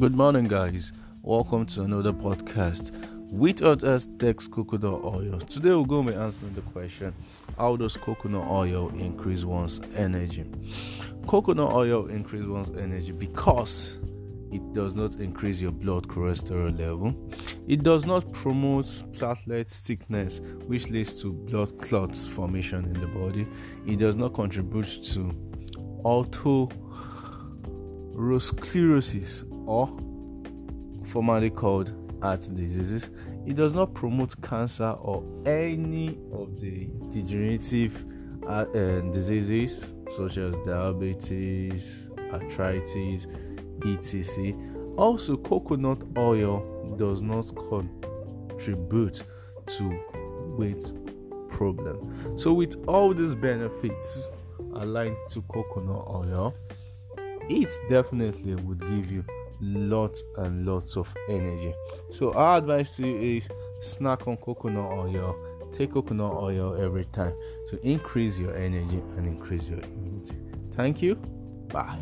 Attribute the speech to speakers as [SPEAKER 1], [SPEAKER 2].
[SPEAKER 1] Good morning, guys. Welcome to another podcast with us Dex Coconut Oil. Today, we're going to be answering the question How does coconut oil increase one's energy? Coconut oil increase one's energy because it does not increase your blood cholesterol level. It does not promote platelet thickness, which leads to blood clots formation in the body. It does not contribute to atherosclerosis or formerly called heart diseases. It does not promote cancer or any of the degenerative uh, diseases such as diabetes, arthritis, etc. Also, coconut oil does not contribute to weight problem. So, with all these benefits aligned to coconut oil, it definitely would give you lots and lots of energy. So, our advice to you is snack on coconut oil. Take coconut oil every time to increase your energy and increase your immunity. Thank you. Bye.